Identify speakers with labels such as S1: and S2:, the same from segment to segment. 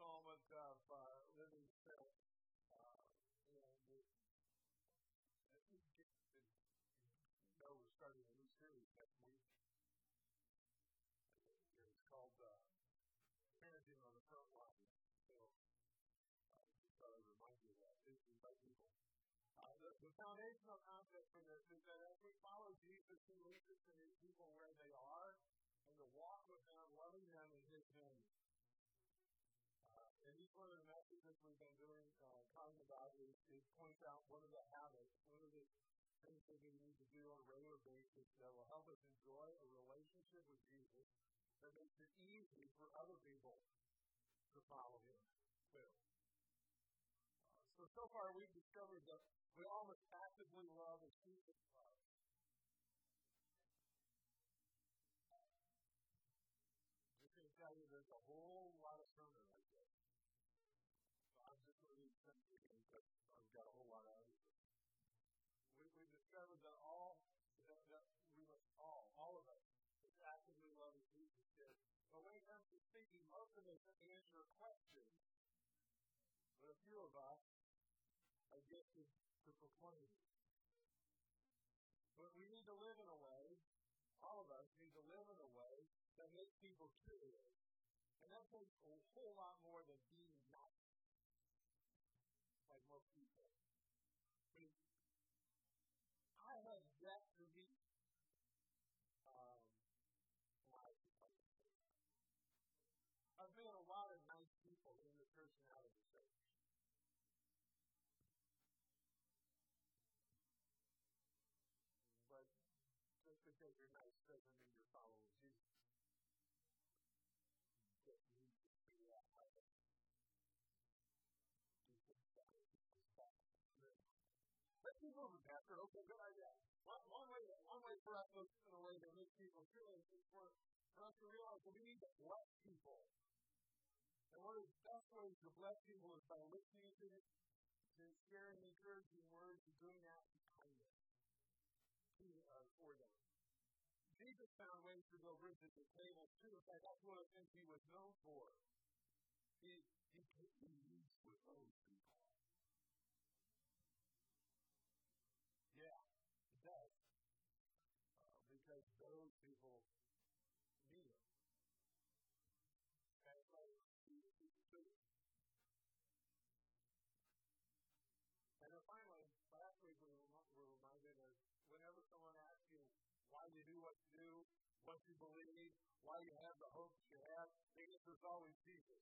S1: installment of uh, Living. Uh, and it, I know, we're starting a new series next week. It's called uh, on the Front Line. So, uh, just thought I'd remind you of that. Please invite people. Uh, the, the foundational concept for this is that as we follow Jesus, he leads us to meet people where they are and to walk with them, loving them in his name. One of the messages we've been doing, uh, talking about is, is points out one of the habits, one of the things that we need to do on a regular basis that will help us enjoy a relationship with Jesus that makes it easy for other people to follow him too. Uh, so, so far we've discovered that we all must actively love as Jesus loves. Just to tell you there's a whole lot of sermon like this. So I'm things that I've got a whole lot of others. We, we discovered that all, that, that we must all, all of us, is actively love Jesus did. But when it comes to speaking, most of us answer questions. But a few of us are gifted to proclaim. But we need to live in a way, all of us need to live in a way that makes people curious. And that takes a whole lot more than being just you're nice doesn't mean you're following Jesus. Just need to do things better. Let's keep moving, Pastor. Okay, good idea. One, one way, one way for us to in a way to make people curious is for, for us to realize that we need to bless people. And one of the best ways to bless people is by listening to them, to sharing encouraging words, and doing acts of kindness to, uh, for them. Jesus found ways to go visit the table too. In fact, that's one of the things he was known for. He, he, he meets with those people. Why you do what you do, what you believe, why you have the hopes you have, the answer is always Jesus.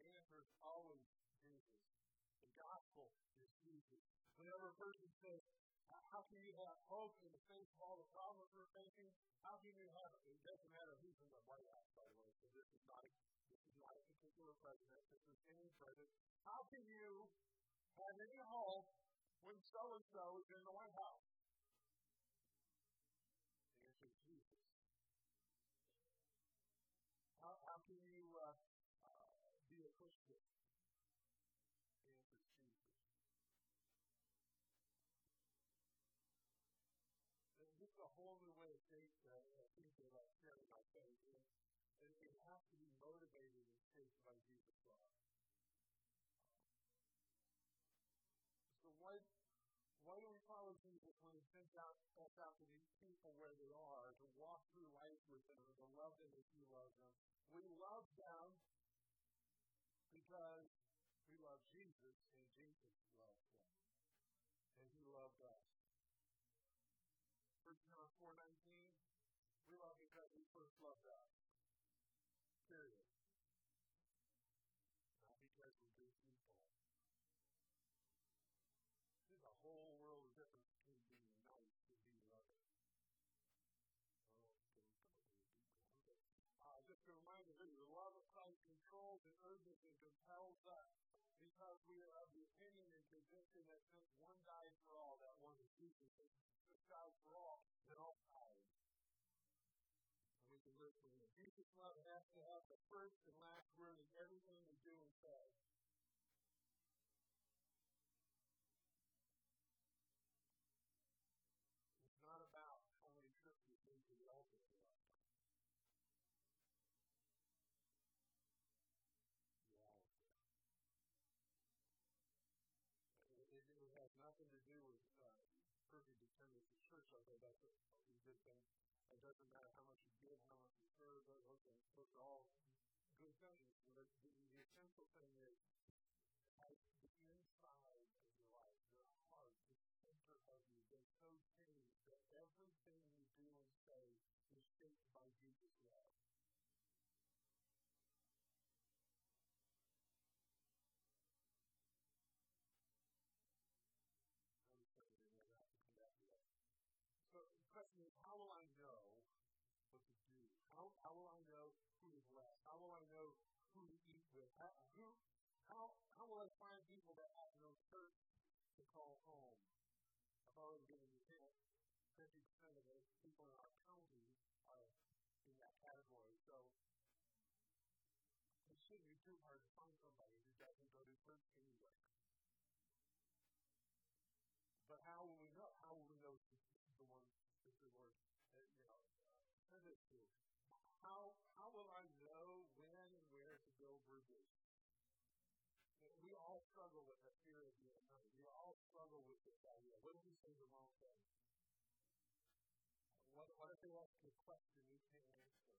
S1: The answer is always Jesus. The gospel is Jesus. Whenever a person says, how can you have hope in the face of all the problems we're facing? How can you have it? It doesn't matter who's in the White House, by the way. So this is not this is not a particular president. This is any president. How can you have any hope when so and so is in the White House? Faith. And, it has to be motivated and shaped by Jesus' love. So why, why do we follow Jesus when he sends out, us out to meet people where they are, to walk through life with them, to love them as he loves them? We love them because we love Jesus and Jesus loved them. And he loved us. 1 John 4.19, we love because he first loved us. Period. Not because we're good people. There's a whole world of difference between being nice and being loving. Uh, just a reminder, the love of Christ controls and urges and compels us because we are of the opinion and conviction that since one died for all, that one is Jesus, died for all, then all person. Jesus love has to have the first and last word in everything we do and say. It's not about how many trips you bring to the altar tonight. It, it has nothing to do with uh, perfect determinants of church. I think that's a, a good thing. It doesn't matter how much you give, how much you serve, those, those, those are all good things. But the, the essential thing is How, who, how, how will I find people that have no church to call home? I've already given you hint. 50% of the people in our county are in that category. So it shouldn't be too hard to find somebody who doesn't go to church anyway. Question we can't answer?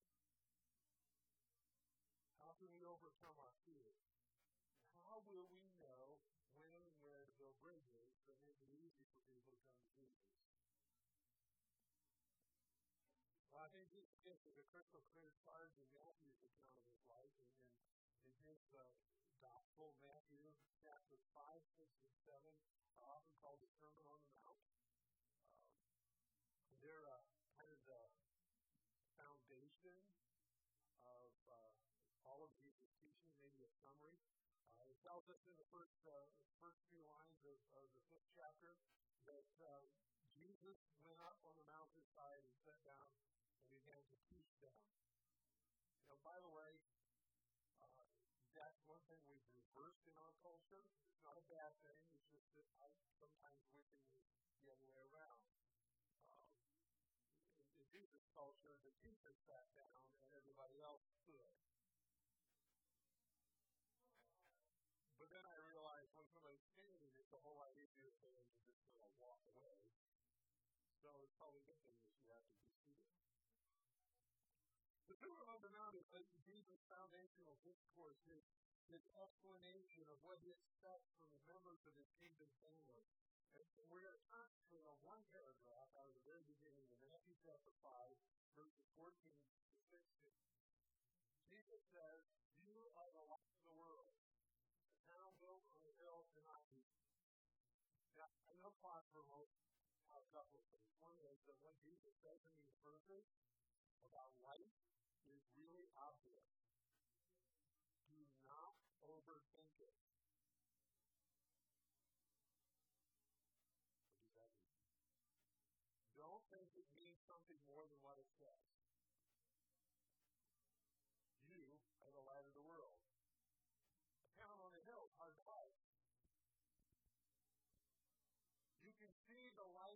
S1: How can we overcome our fear? How will we know when and where to build bridges that make it easy for people to come to Jesus? Well, I think Jesus gives us a crystal clear charge in Matthew's account of his life, and in, in his uh, gospel, Matthew chapter 5, 6, and 7 often called the Sermon on the Mount. Um, they're uh, kind of the foundation of uh, all of Jesus' teaching, maybe a summary. Uh, it tells us in the first uh, first few lines of, of the fifth chapter that uh, Jesus went up on the mountainside and sat down and began to teach them. You know, by the way, uh, that's one thing we've reversed in our culture. It's not a bad thing. It's just that I sometimes wish it was the other way around. Um, in, in Jesus' culture, the teacher sat down and everybody else stood. It's probably a good that you have to be seated. The Sermon on the Mount is Jesus' foundational discourse, his, his explanation of what he expects from the members of his kingdom family. And we're going to concentrate on one paragraph out of the very beginning of Matthew chapter 5, verses 14 to 16. Jesus says, You are the light of the world town built on a hill cannot be. Now, I know wrote a couple of things. One is that what Jesus says in these verses about light is really obvious. Do not overthink it. What does that mean? Don't think it means something more than what it says. You are the light of the world A town on a hill hard by. You can see the lights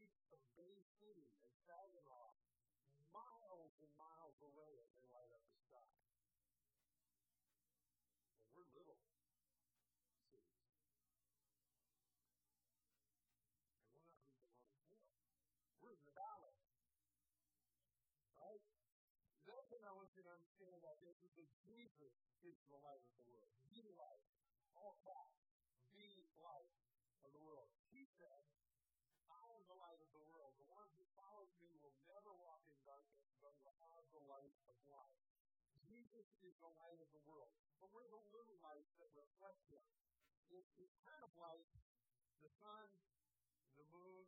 S1: understand about this is that Jesus is the light of the world. Be light all caps, be light of the world. He said, I am the light of the world. The one who follows me will never walk in darkness, but will have the light of life. Jesus is the light of the world. But we're the little lights that reflect him. It's, it's kind of like the sun, the moon,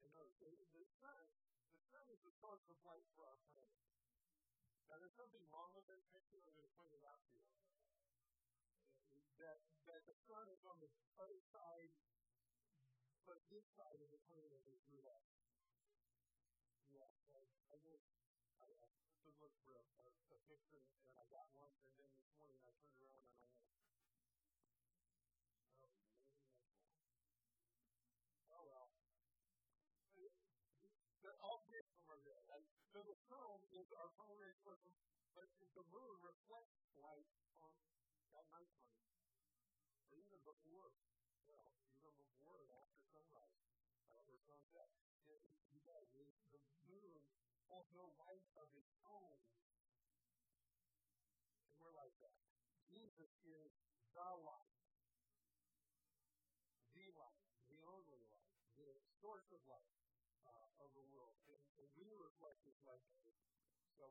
S1: and earth. The, the sun, the sun is the source of light for our planet. Now, there's something wrong with this picture. I'm going to point it out to you that, that the sun is on the other side, but this side of the planet is through that. Yeah, I, I just, I, I look for a, a, a picture, and I got one, and then this morning I turned around and source, but the moon reflects light on at nighttime or even before, well, even before and after sunrise or sunset. he does. The moon has no light of its own. And we're like that. Jesus is the light. The light. The only light. The source of light uh, of the world. And, and we reflect this light. So,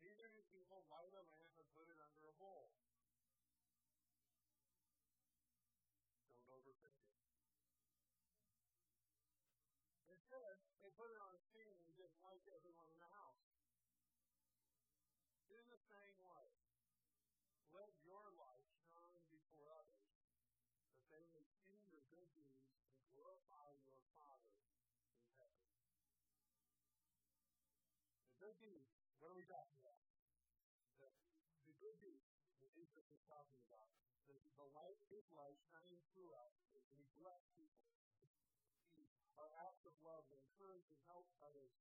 S1: Neither do people light a lamp and put it under a bowl. Don't overthink it. Instead, they put it on a stand and just light everyone in the house. In the same way, let your light shine before others, that they may see your good deeds and glorify your Father in heaven. The good deeds, what are we talking about? Is talking about. The, the light, his light shining through us we bless people. Our acts of love encourage and help others,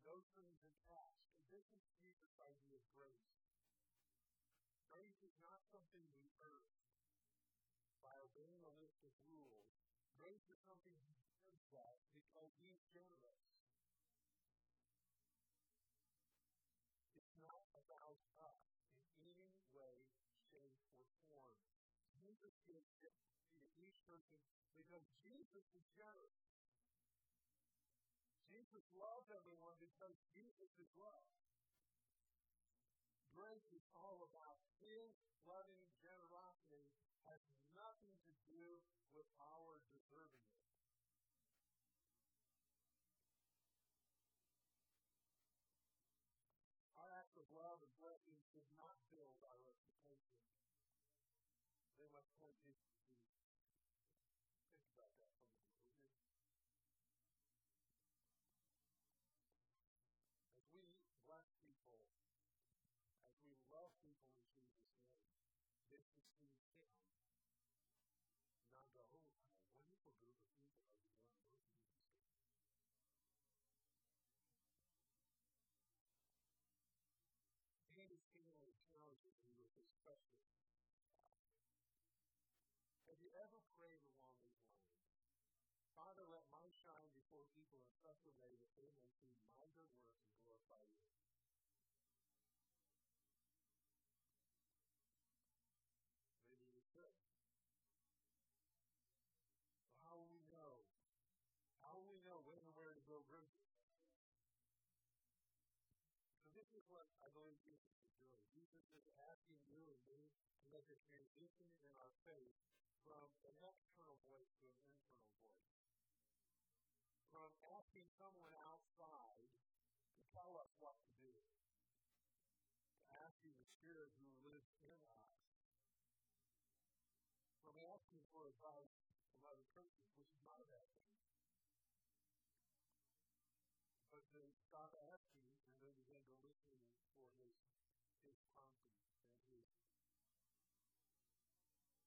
S1: no strings attached. And this is Jesus' idea of grace. Grace is not something we earn by obeying a list of rules. Grace is something he gives us because he's generous. It to each person because Jesus is generous. Jesus loves everyone because Jesus is love. Grace is all about His loving generosity, has nothing to do with our deserving it. They must to Think about that for a would you? As we bless people, as we love people in Jesus' name, this is see Him, not oh, a wonderful group of people are doing worship continually challenges you with this question. Have you ever prayed along these lines? Father, let my shine before people in such a way that they may see my good work and glorify you. Maybe you should. So how will we know? How will we know when and where to go bridges? So this is what I believe Jesus doing. Jesus is asking you and me to make a transition in our faith from an external voice to an internal voice. From asking someone outside to tell us what to do, to asking the Spirit who lives in us. From asking for advice from other Christians, which is not a bad thing. But to stop asking and then begin to listen for his his promptings and his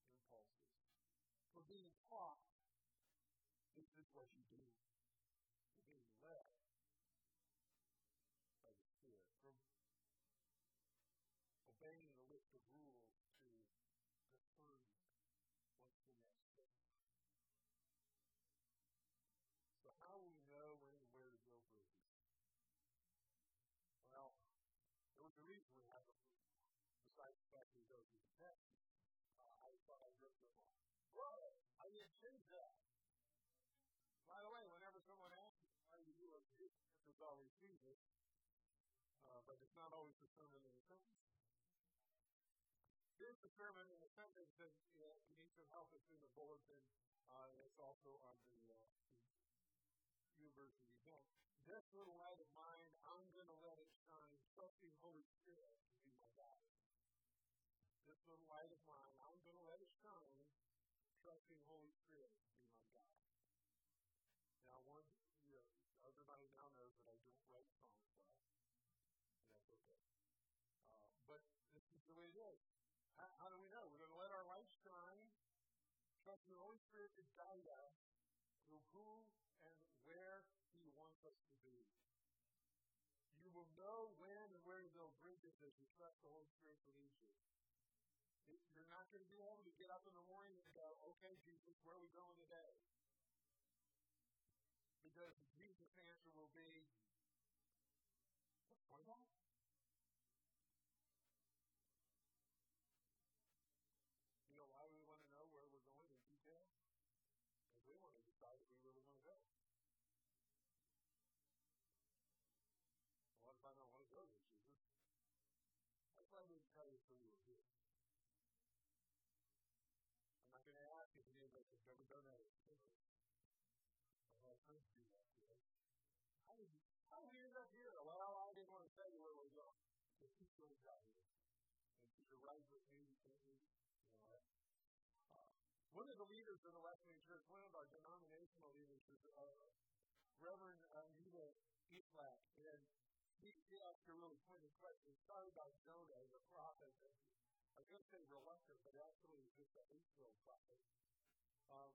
S1: impulses. For being taught, this is what you do. A rules to discerning what's the next step. So how will we know when and where to go further? Well, there was a reason we had them, besides the fact that we go through the text. Uh, I thought I ripped them off. Whoa! I didn't change that. By the way, whenever someone asks you how you do it, it's always Jesus, uh, but it's not always the sermon in the sentence. The sermon in the sentence, and you, know, you need some help. It's in the bulletin. Uh, it's also on the uh, event this little light of mine, I'm going to let it shine, trusting Holy Spirit to be my guide. This little light of mine, I'm going to let it shine, trusting Holy Spirit to be my guide. Now, one, you know, everybody now knows that I don't write songs well, and that's okay. Uh, but this is the way it is. How, how do we know? We're going to let our light shine, trusting the Holy Spirit to guide us through who and where he wants us to be. You will know when and where to build bridges as you trust the Holy Spirit to lead you. You're not going to be able to get up in the morning and go, okay, Jesus, where are we going today? Because Jesus' answer will be, you were here. I'm not going to ask if any of us have ever done that experience. I've had friends do that to us. How did, how did we end up here? Well, I didn't want to tell you where we're going. Just keep going down here. And keep your right with me. You know, uh, one of the leaders in the Wesleyan Church, one of our denominational leaders, is uh, Reverend Anita Eastlack. And he, asked a really pointed question. He started about Jonah a prophet. I was going to say reluctant, but actually he's just an eight-year-old prophet. Um,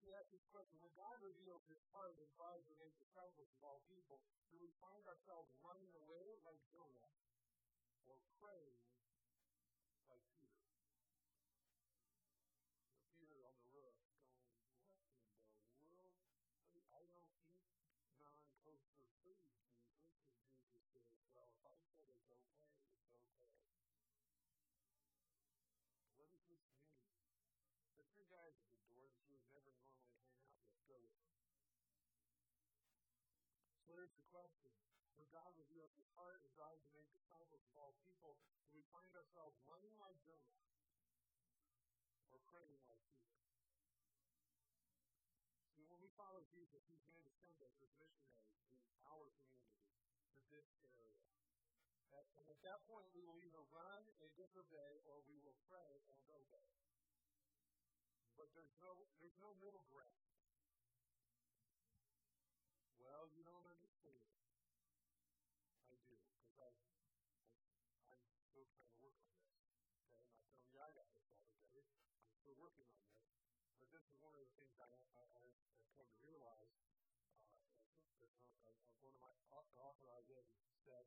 S1: she asked this question, when God reveals his heart and tries to make disciples of all people, do we find ourselves running away like Jonah or praying like Peter? So Peter on the roof going, what in the world? I, don't eat non-kosher food, And Jesus says, well, if I said it's okay, it's okay. What does this mean? The three guys at the door that you would never normally hang out with, go with them. So there's the question. When God reveals his heart and tries to make disciples of all people, do we find ourselves running like Jonah or praying like Peter? See, when we follow Jesus, he's going to send us as missionaries to our community, to this area. And at that point, we will either run and disobey or we will pray and obey. But there's no, there's no middle ground. Well, you don't understand. I do, because I, I, I'm still trying to work on this. Okay, I'm not telling you I got this all together. I'm still working on this. But this is one of the things I, I, I, I come to realize. One of my author I read said,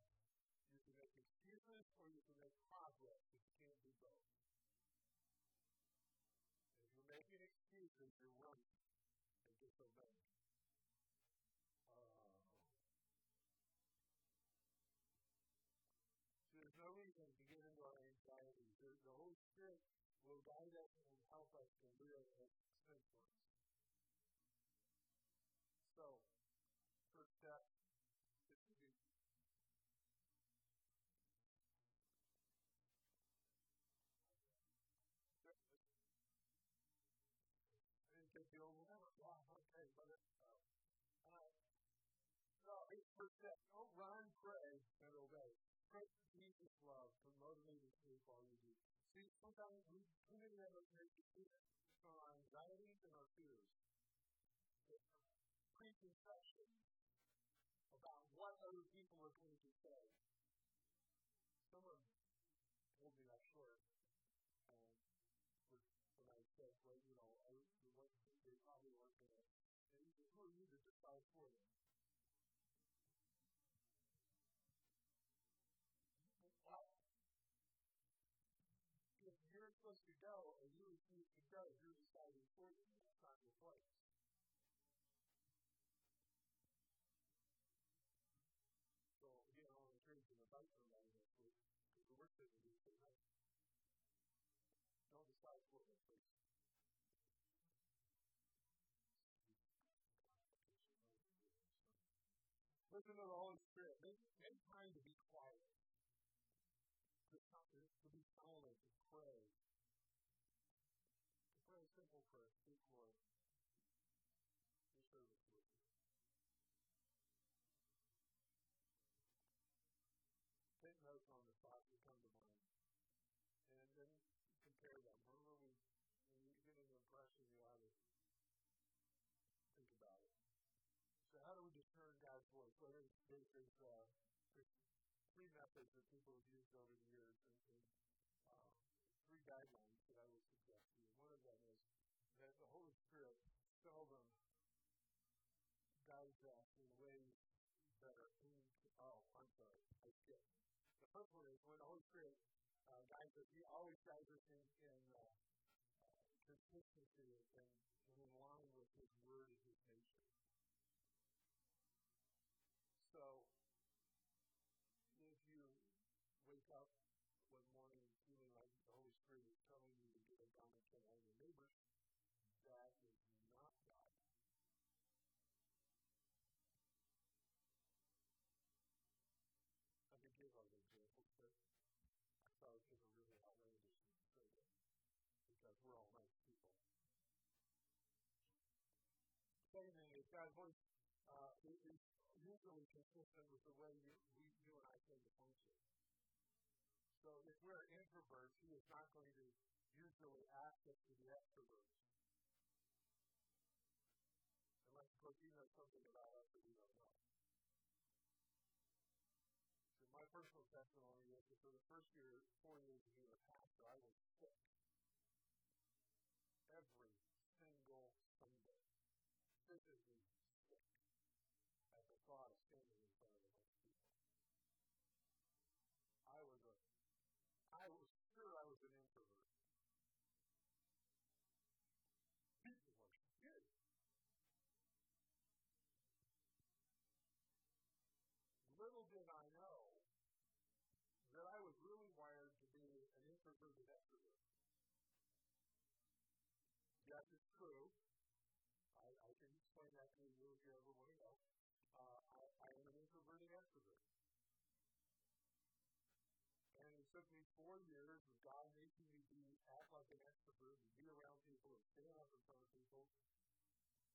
S1: you can make excuses or you can make progress, but you can't do both If you're making excuses, you're running and disobeying. Step. Don't run, pray, and obey. Pray for uh, Jesus' love to motivate us to all you. See, sometimes we, of us make decisions from our anxieties and our fears. Preconceptions about what other people are going to say. Someone told me that short when I said, well, you know, I, what, they probably weren't going to, and he said, who are you to decide for them? Supposed to go and you refuse to go, you're deciding for them. That's not your place. So, again, I want to encourage you to invite somebody next week because the work we do don't decide for them, please. Listen to the Holy Spirit. Make, make time to be quiet. To, to be silent, to pray. To pray a prayer. Lord. Your service you. Take notes on the thoughts that come to mind. And then compare them. Remember, we, when you get an impression, you ought to think about it. So, how do we discern God's voice? Well, there's, there's, there's, uh, there's three methods that people have used over the years, and, and uh, three guidelines when the Holy Spirit uh, guides us, He always guides us in, in uh, uh, consistency and, and in line with His Word and His nature. So, if you wake up one morning feeling like the Holy Spirit is telling you to get a gun and kill all your neighbors, that is not God. I could give other examples, but I thought it was a really outlandish one to say that because we're all nice people. Second thing is God's voice uh, is usually consistent with the way you, we, you and I tend to function. So if we're introverts, he is not going to usually us to be extroverts. Unless, of course, he knows something about us that we don't know. So my personal testimony is that for the first year, four years of being a pastor, I was sick thought of standing in front of a bunch of people. I was a I was sure I was an introvert. People were scared. Little did I know that I was really wired to be an introverted extrovert. Yes, it's true. I, I can explain that to you if you ever want to know. Uh, I, I am an introverted extrovert. And it took me four years of God making me be act like an extrovert and be around people and stand up in front of people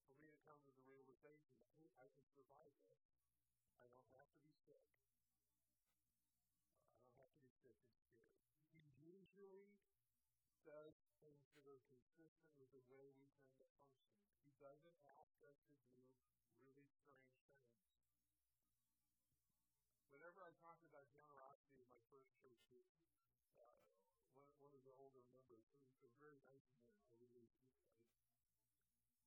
S1: for me to come to the realization that hey, I can survive this. I don't have to be sick. I don't have to be sick and scared. He usually does things that are consistent with the way we tend to function. He doesn't ask us to do really strange things a very nice man, I really appreciate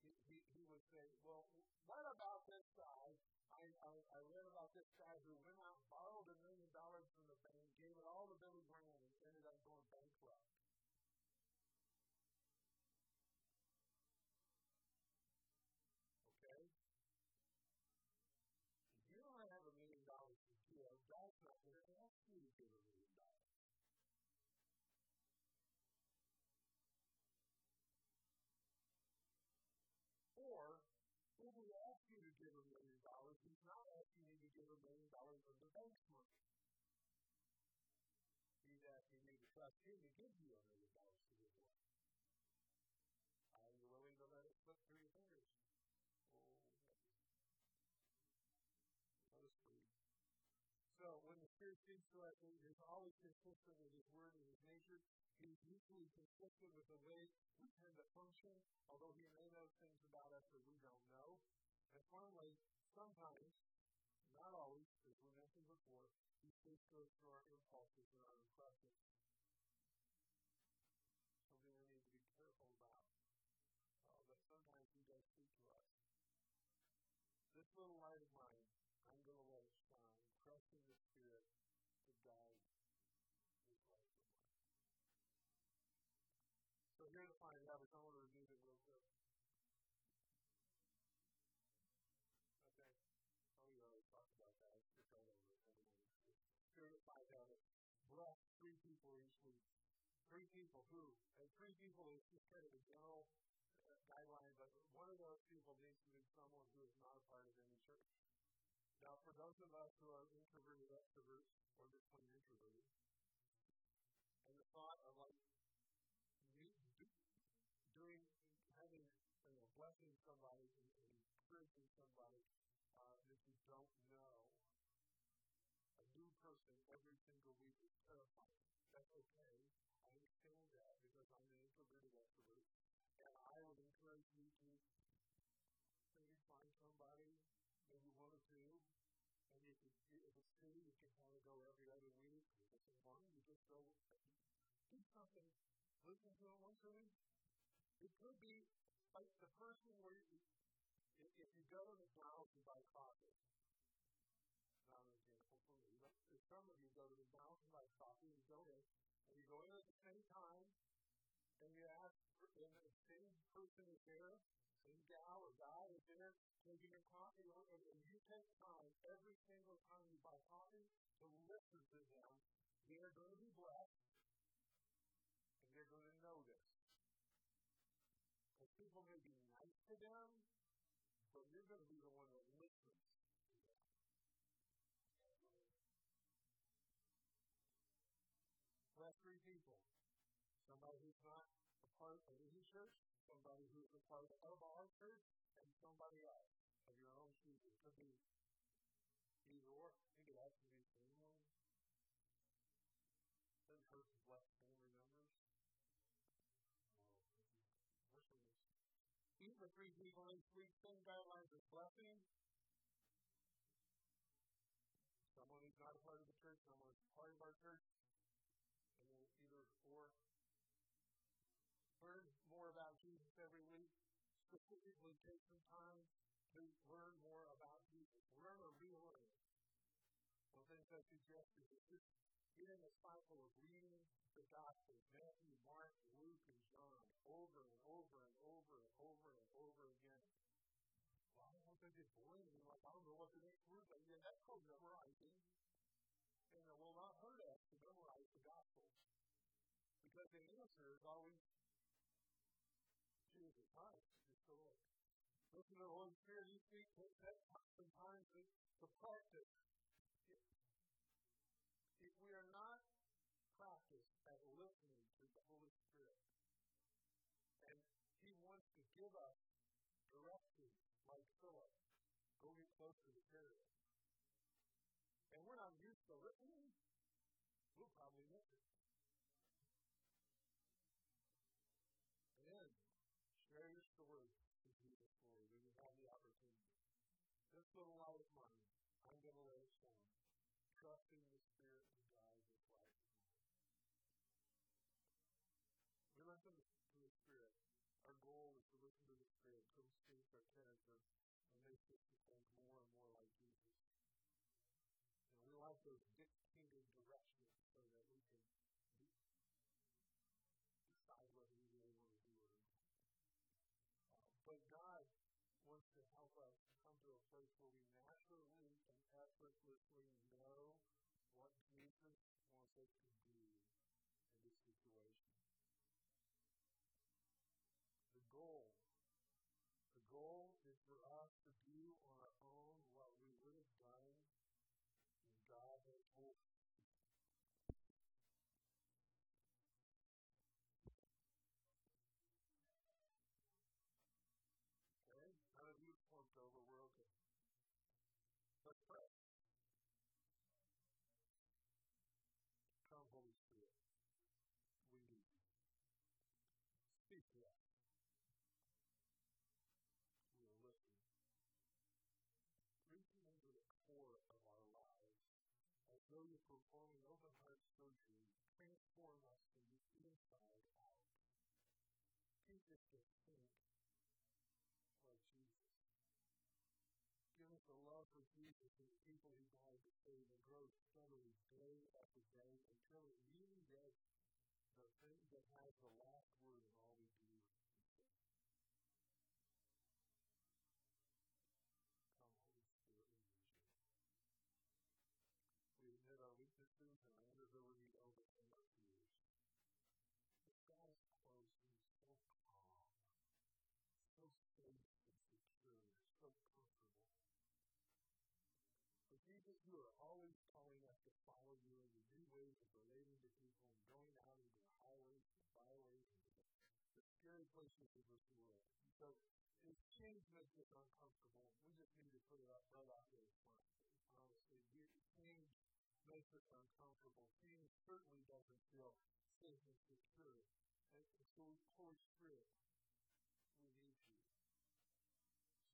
S1: he, he, he would say, Well, what about this guy? I, I, I read about this guy who went out borrowed a million dollars from the bank, gave it all to Billy Graham, and ended up going bankrupt. Dollars of the bank's money. He's asking you to trust him to give you a million dollars to give away. Are you willing to let it slip through your fingers? Oh, let us breathe. So when the Spirit speaks to us, it is always consistent with His Word and His nature. He is usually consistent with the way we tend to function, although He may know things about us that we don't know. And finally, sometimes, not always, as we to through our impulses and our impressions. Something we need to be careful about. Uh, but sometimes He does speak to us. This little light of mine I'm going to let it shine, trusting the Spirit to guide His life in life. So here's the final habits. I want to Bless three people each week. Three people who, and three people is just kind of a general uh, guideline, but one of those people needs to be someone who is not a part of any church. Now, for those of us who are introverted extroverts, or just plain introverted, and the thought of like doing, having, you know, blessing somebody and encouraging somebody uh, that you don't know, a new person every single week is terrifying. That's okay. I understand that because I'm an introverted extrovert, and I would encourage you to maybe find somebody maybe one or two. And if it's, if it's two, you can kind of go every other week. If it's one, you just go do something. Listen to it once a week. It could be like the person where you, if you go to McDonald's and buy coffee, some of you go to the mountain buy coffee, go in, and you go in at the same time, and you ask, and the same person is there, same gal or guy is there, taking your coffee, and you take time every single time you buy coffee to listen to them. They're going to be blessed, and they're going to know this. Because people may be nice to them, but you're going to be not a part of the church, somebody who's a part of our church, and somebody else of your own choosing. It could be either or. It could also be family. Doesn't hurt to bless family members. Oh, Eat three people each week. Same guidelines as blessing. Someone who's not a part of the church, someone who's part of our church, take some time to learn more about Jesus. Learn or relearn. One thing I suggest is just get in the cycle of reading the Gospels, Matthew, Mark, Luke, and John, over and over and over and over and over again. Well, I don't think it's boring. Like, I don't know what the next word is. Yeah, that's called memorizing. And it will not hurt us to memorize the Gospels. Because the answer is always Jesus Christ, just the Lord. Listen to the Holy Spirit each week. Take that some time to, to practice. If we are not practiced at listening to the Holy Spirit, and He wants to give us direction like Philip, go get close to chariot. And we're not used to listening, we'll probably miss it. This little light of mine, I'm going to let it shine, trusting the Spirit to guide this life. We listen to the Spirit. Our goal is to listen to the Spirit, to shape our character, and make us to think more and more like Jesus. And we like those effortlessly performing open heart surgery, transform us from the inside out. Teach us to think like Jesus. Give us a love for Jesus and the people he died to save and grow steadily day after day until it really does the thing that has the last word places of world. And so, if change makes us uncomfortable, we just need to put it up right out there front. Honestly, change makes us uncomfortable. Change certainly doesn't feel safe and secure. And so, Holy Spirit, we need you.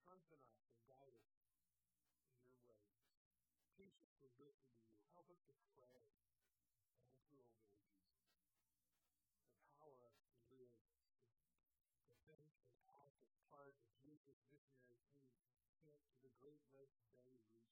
S1: Strengthen us and guide us in your ways. Teach us to listen to you. Help us to pray missionaries who to the Great West Bay region.